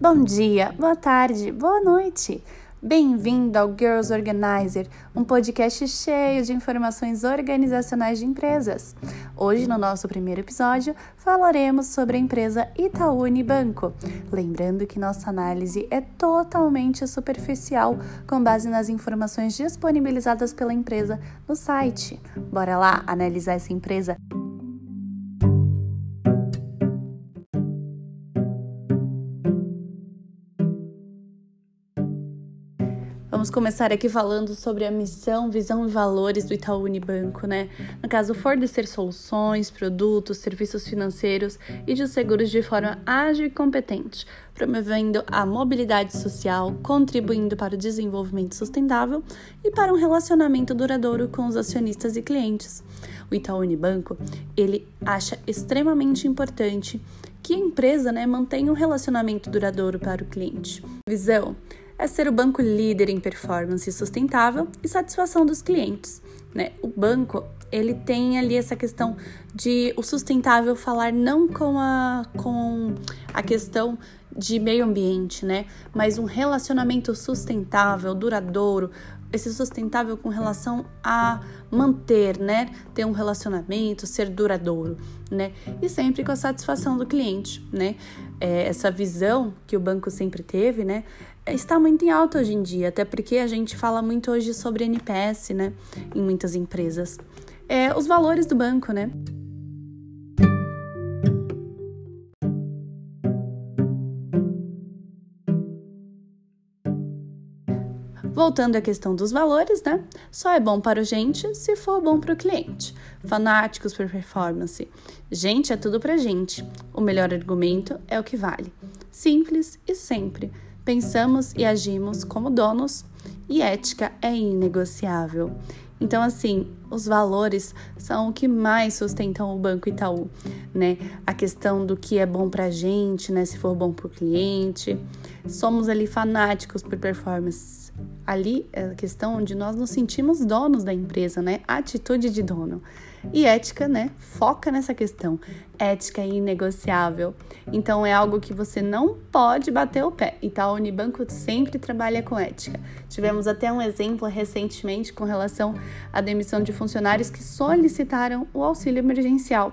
Bom dia, boa tarde, boa noite. Bem-vindo ao Girls Organizer, um podcast cheio de informações organizacionais de empresas. Hoje, no nosso primeiro episódio, falaremos sobre a empresa Itaú Unibanco. Lembrando que nossa análise é totalmente superficial, com base nas informações disponibilizadas pela empresa no site. Bora lá analisar essa empresa? Vamos começar aqui falando sobre a missão, visão e valores do Itaú Unibanco, né? No caso, fornecer soluções, produtos, serviços financeiros e de seguros de forma ágil e competente, promovendo a mobilidade social, contribuindo para o desenvolvimento sustentável e para um relacionamento duradouro com os acionistas e clientes. O Itaú Unibanco, ele acha extremamente importante que a empresa né, mantenha um relacionamento duradouro para o cliente. Visão é ser o banco líder em performance sustentável e satisfação dos clientes. Né? O banco ele tem ali essa questão de o sustentável falar não com a, com a questão de meio ambiente, né? Mas um relacionamento sustentável, duradouro, esse sustentável com relação a manter, né? Ter um relacionamento, ser duradouro, né? E sempre com a satisfação do cliente, né? É, essa visão que o banco sempre teve, né? Está muito em alta hoje em dia, até porque a gente fala muito hoje sobre NPS, né? Em muitas empresas. É, os valores do banco, né? Voltando à questão dos valores, né? Só é bom para o gente se for bom para o cliente. Fanáticos por performance. Gente é tudo para gente. O melhor argumento é o que vale. Simples e sempre. Pensamos e agimos como donos e ética é inegociável. Então, assim, os valores são o que mais sustentam o Banco Itaú, né? A questão do que é bom pra gente, né? Se for bom pro cliente. Somos ali fanáticos por performance ali é a questão onde nós nos sentimos donos da empresa, né? atitude de dono. E ética, né? Foca nessa questão. Ética é inegociável. Então é algo que você não pode bater o pé. E o Unibanco sempre trabalha com ética. Tivemos até um exemplo recentemente com relação à demissão de funcionários que solicitaram o auxílio emergencial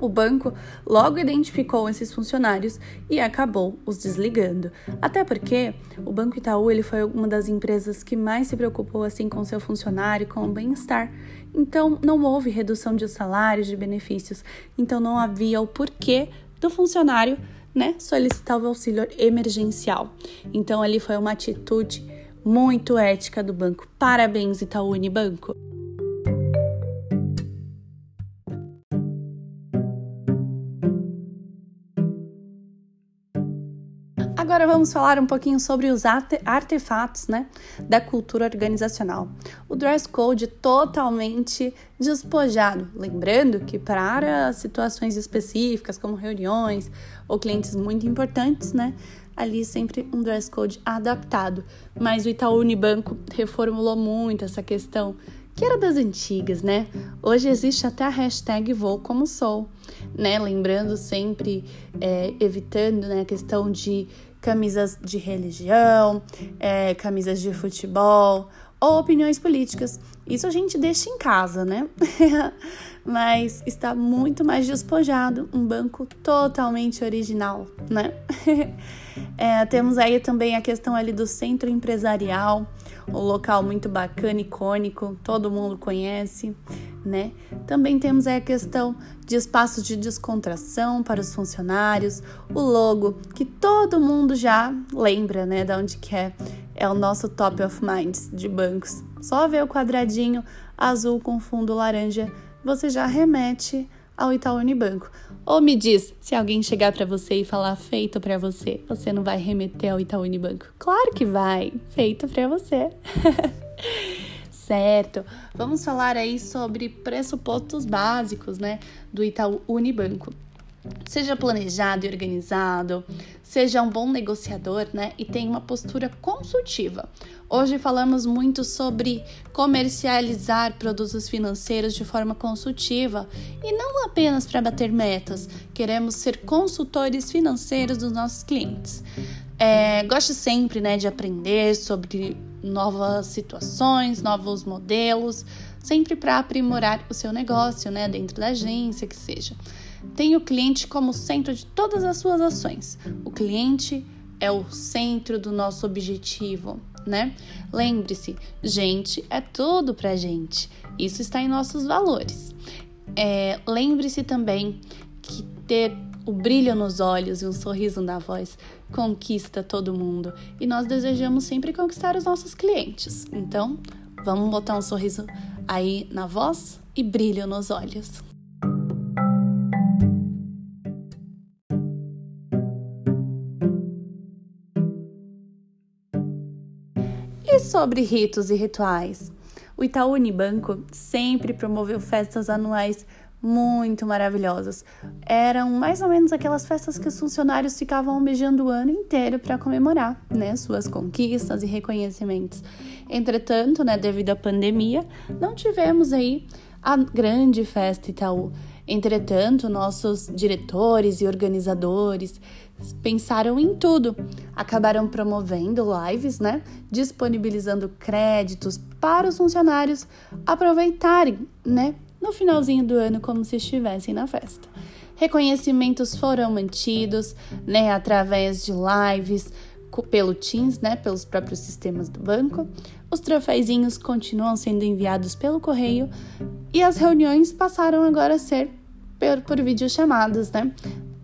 o banco logo identificou esses funcionários e acabou os desligando. Até porque o Banco Itaú ele foi uma das empresas que mais se preocupou assim com seu funcionário, com o bem-estar. Então não houve redução de salários, de benefícios. Então não havia o porquê do funcionário, né, solicitar o auxílio emergencial. Então ali foi uma atitude muito ética do banco. Parabéns Itaú Unibanco. Agora vamos falar um pouquinho sobre os artefatos né, da cultura organizacional. O dress code totalmente despojado. Lembrando que para situações específicas, como reuniões ou clientes muito importantes, né, ali sempre um dress code adaptado. Mas o Itaú Unibanco reformulou muito essa questão que era das antigas, né? Hoje existe até a hashtag Vou Como Sou, né? Lembrando sempre, é, evitando né, a questão de camisas de religião, é, camisas de futebol ou opiniões políticas. Isso a gente deixa em casa, né? Mas está muito mais despojado, um banco totalmente original, né? é, temos aí também a questão ali do centro empresarial, um local muito bacana, icônico, todo mundo conhece né? Também temos a questão de espaços de descontração para os funcionários, o logo que todo mundo já lembra, né, de onde que é. É o nosso top of minds de bancos. Só ver o quadradinho azul com fundo laranja, você já remete ao Itaú Unibanco. Ou me diz, se alguém chegar para você e falar feito para você, você não vai remeter ao Itaú Unibanco? Claro que vai, feito para você. certo. Vamos falar aí sobre pressupostos básicos, né, do Itaú Unibanco. Seja planejado e organizado, seja um bom negociador, né? E tenha uma postura consultiva. Hoje falamos muito sobre comercializar produtos financeiros de forma consultiva e não apenas para bater metas. Queremos ser consultores financeiros dos nossos clientes. É, goste sempre né, de aprender sobre novas situações, novos modelos, sempre para aprimorar o seu negócio, né, dentro da agência que seja. Tenha o cliente como centro de todas as suas ações. O cliente é o centro do nosso objetivo, né? Lembre-se, gente é tudo pra gente. Isso está em nossos valores. É, Lembre-se também que ter o brilho nos olhos e um sorriso na voz conquista todo mundo e nós desejamos sempre conquistar os nossos clientes. Então, vamos botar um sorriso aí na voz e brilho nos olhos. E sobre ritos e rituais? O Itaú Unibanco sempre promoveu festas anuais muito maravilhosas. Eram mais ou menos aquelas festas que os funcionários ficavam beijando o ano inteiro para comemorar, né, suas conquistas e reconhecimentos. Entretanto, né, devido à pandemia, não tivemos aí a grande festa Itaú. Entretanto, nossos diretores e organizadores pensaram em tudo. Acabaram promovendo lives, né? Disponibilizando créditos para os funcionários aproveitarem, né? No finalzinho do ano como se estivessem na festa. Reconhecimentos foram mantidos, né, através de lives pelo Teams, né, pelos próprios sistemas do banco. Os troféuzinhos continuam sendo enviados pelo correio e as reuniões passaram agora a ser por, por videochamadas, né?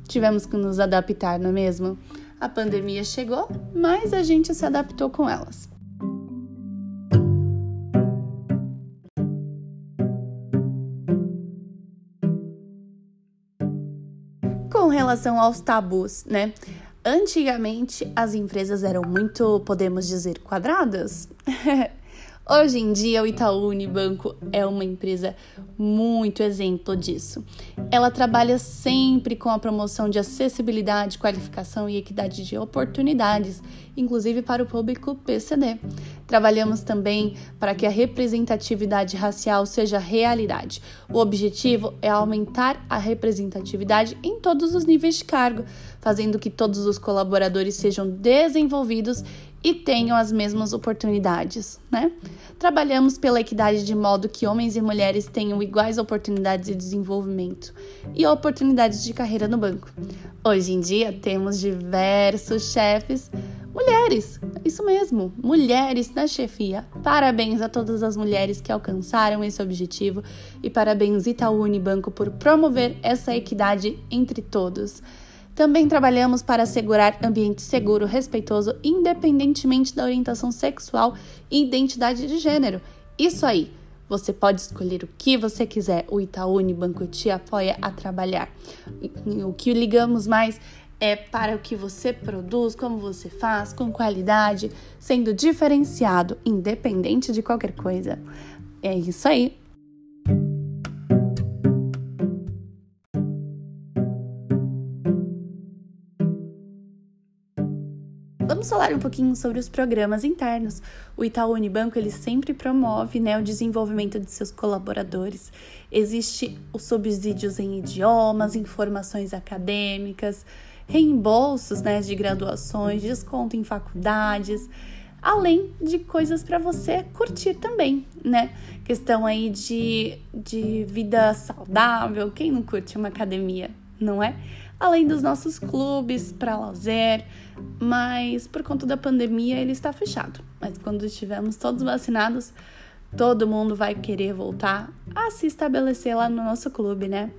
Tivemos que nos adaptar, não é mesmo? A pandemia chegou, mas a gente se adaptou com elas. Relação aos tabus, né? Antigamente as empresas eram muito, podemos dizer, quadradas. Hoje em dia, o Itaú Unibanco é uma empresa muito exemplo disso. Ela trabalha sempre com a promoção de acessibilidade, qualificação e equidade de oportunidades, inclusive para o público PCD. Trabalhamos também para que a representatividade racial seja realidade. O objetivo é aumentar a representatividade em todos os níveis de cargo, fazendo que todos os colaboradores sejam desenvolvidos e tenham as mesmas oportunidades, né? Trabalhamos pela equidade de modo que homens e mulheres tenham iguais oportunidades de desenvolvimento e oportunidades de carreira no banco. Hoje em dia temos diversos chefes mulheres, isso mesmo, mulheres na chefia. Parabéns a todas as mulheres que alcançaram esse objetivo e parabéns Itaú Unibanco por promover essa equidade entre todos. Também trabalhamos para assegurar ambiente seguro, respeitoso, independentemente da orientação sexual e identidade de gênero. Isso aí, você pode escolher o que você quiser. O Itaú Unibanco te apoia a trabalhar. O que ligamos mais é para o que você produz, como você faz, com qualidade, sendo diferenciado, independente de qualquer coisa. É isso aí. Vamos falar um pouquinho sobre os programas internos. O Itaú Unibanco ele sempre promove né, o desenvolvimento de seus colaboradores. Existe os subsídios em idiomas, informações acadêmicas, reembolsos né, de graduações, desconto em faculdades, além de coisas para você curtir também, né? Questão aí de, de vida saudável, quem não curte uma academia, não é? Além dos nossos clubes para lazer, mas por conta da pandemia ele está fechado. Mas quando estivermos todos vacinados, todo mundo vai querer voltar a se estabelecer lá no nosso clube, né?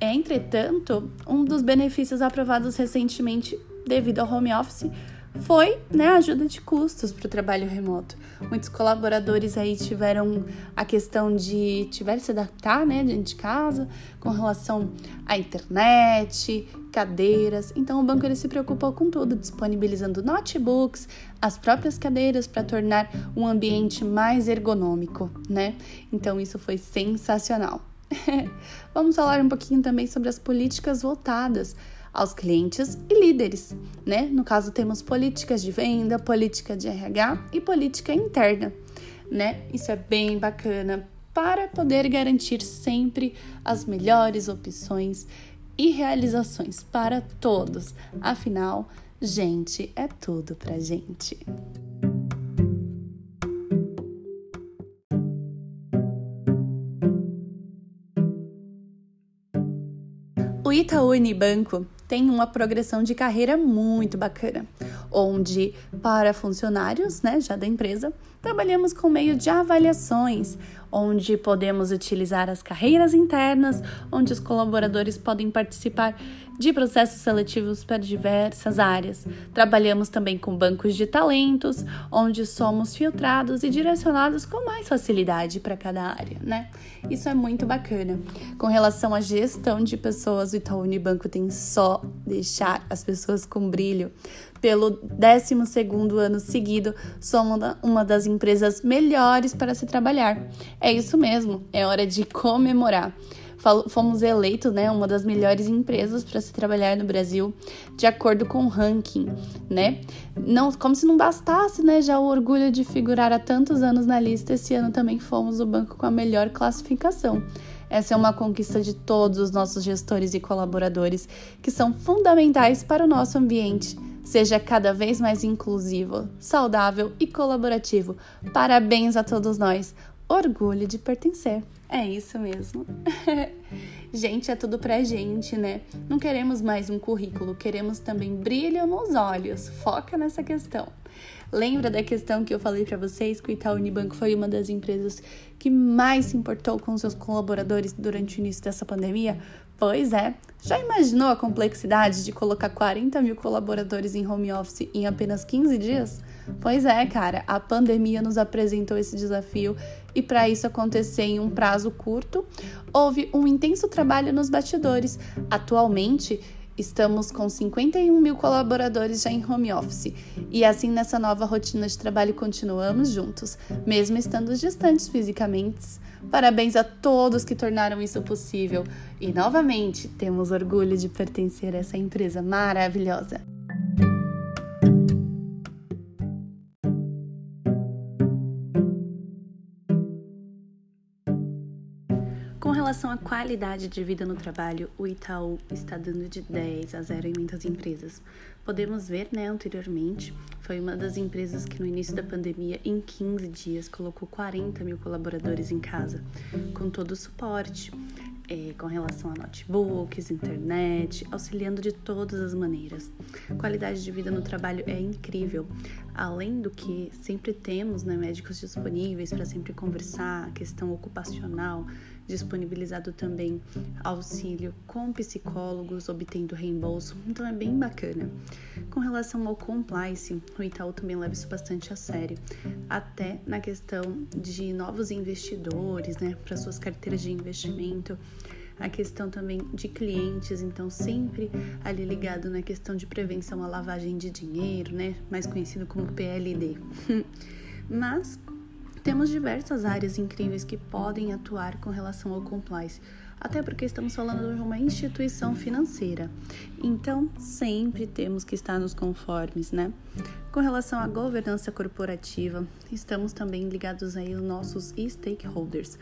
Entretanto, um dos benefícios aprovados recentemente devido ao home office foi né, ajuda de custos para o trabalho remoto. Muitos colaboradores aí tiveram a questão de tiver se adaptar né, dentro de casa com relação à internet, cadeiras. Então o banco ele se preocupou com tudo, disponibilizando notebooks, as próprias cadeiras para tornar um ambiente mais ergonômico, né? Então isso foi sensacional. Vamos falar um pouquinho também sobre as políticas voltadas aos clientes e líderes, né? No caso, temos políticas de venda, política de RH e política interna, né? Isso é bem bacana para poder garantir sempre as melhores opções e realizações para todos. Afinal, gente é tudo pra gente. O Itaú Unibanco tem uma progressão de carreira muito bacana, onde para funcionários, né, já da empresa, trabalhamos com meio de avaliações, onde podemos utilizar as carreiras internas, onde os colaboradores podem participar de processos seletivos para diversas áreas. Trabalhamos também com bancos de talentos, onde somos filtrados e direcionados com mais facilidade para cada área, né? Isso é muito bacana. Com relação à gestão de pessoas, o Itaú Unibanco tem só deixar as pessoas com brilho. Pelo 12 ano seguido, somos uma das empresas melhores para se trabalhar. É isso mesmo, é hora de comemorar fomos eleitos, né, uma das melhores empresas para se trabalhar no Brasil, de acordo com o ranking, né? Não, como se não bastasse, né, já o orgulho de figurar há tantos anos na lista, esse ano também fomos o banco com a melhor classificação. Essa é uma conquista de todos os nossos gestores e colaboradores, que são fundamentais para o nosso ambiente. Seja cada vez mais inclusivo, saudável e colaborativo. Parabéns a todos nós. Orgulho de pertencer. É isso mesmo. gente, é tudo pra gente, né? Não queremos mais um currículo, queremos também brilho nos olhos. Foca nessa questão. Lembra da questão que eu falei para vocês que o Itaú Unibanco foi uma das empresas que mais se importou com seus colaboradores durante o início dessa pandemia? Pois é, já imaginou a complexidade de colocar 40 mil colaboradores em home office em apenas 15 dias? Pois é, cara, a pandemia nos apresentou esse desafio e para isso acontecer em um prazo curto, houve um intenso trabalho nos bastidores. Atualmente, Estamos com 51 mil colaboradores já em home office e assim nessa nova rotina de trabalho continuamos juntos, mesmo estando distantes fisicamente. Parabéns a todos que tornaram isso possível e novamente temos orgulho de pertencer a essa empresa maravilhosa. Relação à qualidade de vida no trabalho, o Itaú está dando de 10 a 0 em muitas empresas. Podemos ver, né, anteriormente, foi uma das empresas que no início da pandemia, em 15 dias, colocou 40 mil colaboradores em casa, com todo o suporte, é, com relação a notebooks, internet, auxiliando de todas as maneiras. Qualidade de vida no trabalho é incrível. Além do que sempre temos né, médicos disponíveis para sempre conversar, questão ocupacional, disponibilizado também auxílio com psicólogos, obtendo reembolso, então é bem bacana. Com relação ao compliance, o Itaú também leva isso bastante a sério, até na questão de novos investidores, né, para suas carteiras de investimento a questão também de clientes, então sempre ali ligado na questão de prevenção à lavagem de dinheiro, né, mais conhecido como PLD. Mas temos diversas áreas incríveis que podem atuar com relação ao compliance, até porque estamos falando de uma instituição financeira. Então, sempre temos que estar nos conformes, né? Com relação à governança corporativa, estamos também ligados aí aos nossos stakeholders,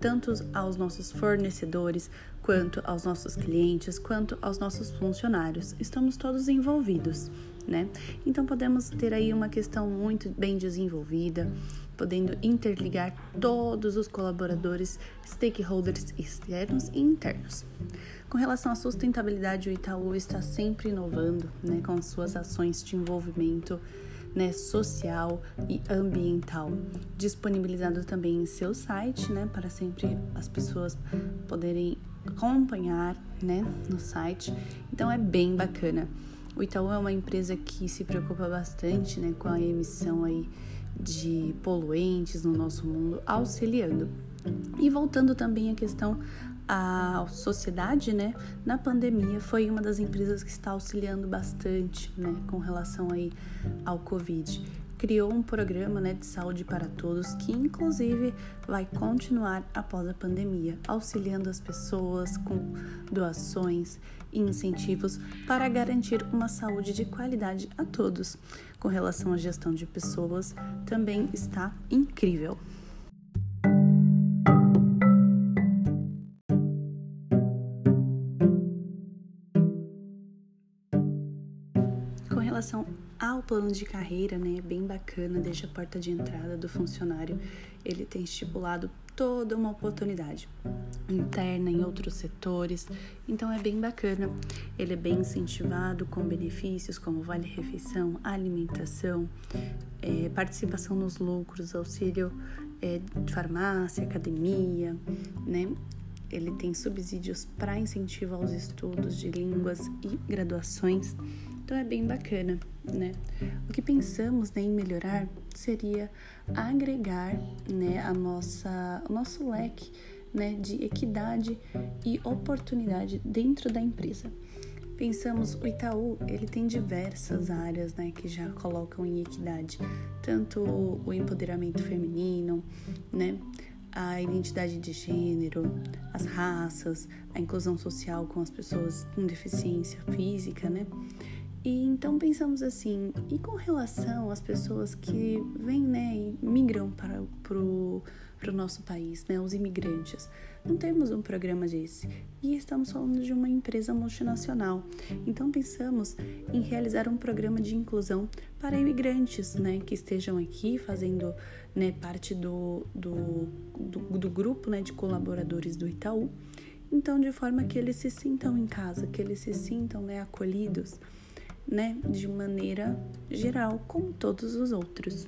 tanto aos nossos fornecedores, quanto aos nossos clientes, quanto aos nossos funcionários. Estamos todos envolvidos, né? Então podemos ter aí uma questão muito bem desenvolvida, podendo interligar todos os colaboradores, stakeholders externos e internos. Com relação à sustentabilidade, o Itaú está sempre inovando né, com suas ações de envolvimento né, social e ambiental, disponibilizado também em seu site, né, para sempre as pessoas poderem acompanhar, né, no site. Então é bem bacana. O Itaú é uma empresa que se preocupa bastante, né, com a emissão aí de poluentes no nosso mundo, auxiliando. E voltando também à questão a sociedade, né, na pandemia foi uma das empresas que está auxiliando bastante, né, com relação aí ao Covid. Criou um programa né, de saúde para todos que, inclusive, vai continuar após a pandemia, auxiliando as pessoas com doações e incentivos para garantir uma saúde de qualidade a todos. Com relação à gestão de pessoas, também está incrível. Relação ao plano de carreira, né, é bem bacana, desde a porta de entrada do funcionário, ele tem estipulado toda uma oportunidade interna em outros setores, então é bem bacana. Ele é bem incentivado com benefícios como vale refeição, alimentação, é, participação nos lucros, auxílio é, de farmácia, academia, né? Ele tem subsídios para incentivo aos estudos de línguas e graduações. Então é bem bacana, né? O que pensamos né, em melhorar seria agregar né, a nossa, o nosso leque né, de equidade e oportunidade dentro da empresa. Pensamos, o Itaú, ele tem diversas áreas, né, que já colocam em equidade, tanto o empoderamento feminino, né, a identidade de gênero, as raças, a inclusão social com as pessoas com deficiência física, né, e então pensamos assim, e com relação às pessoas que vêm né, e migram para o nosso país, né, os imigrantes, não temos um programa desse e estamos falando de uma empresa multinacional. Então pensamos em realizar um programa de inclusão para imigrantes né, que estejam aqui fazendo né, parte do, do, do, do grupo né, de colaboradores do Itaú. Então, de forma que eles se sintam em casa, que eles se sintam né, acolhidos né, de maneira geral, como todos os outros.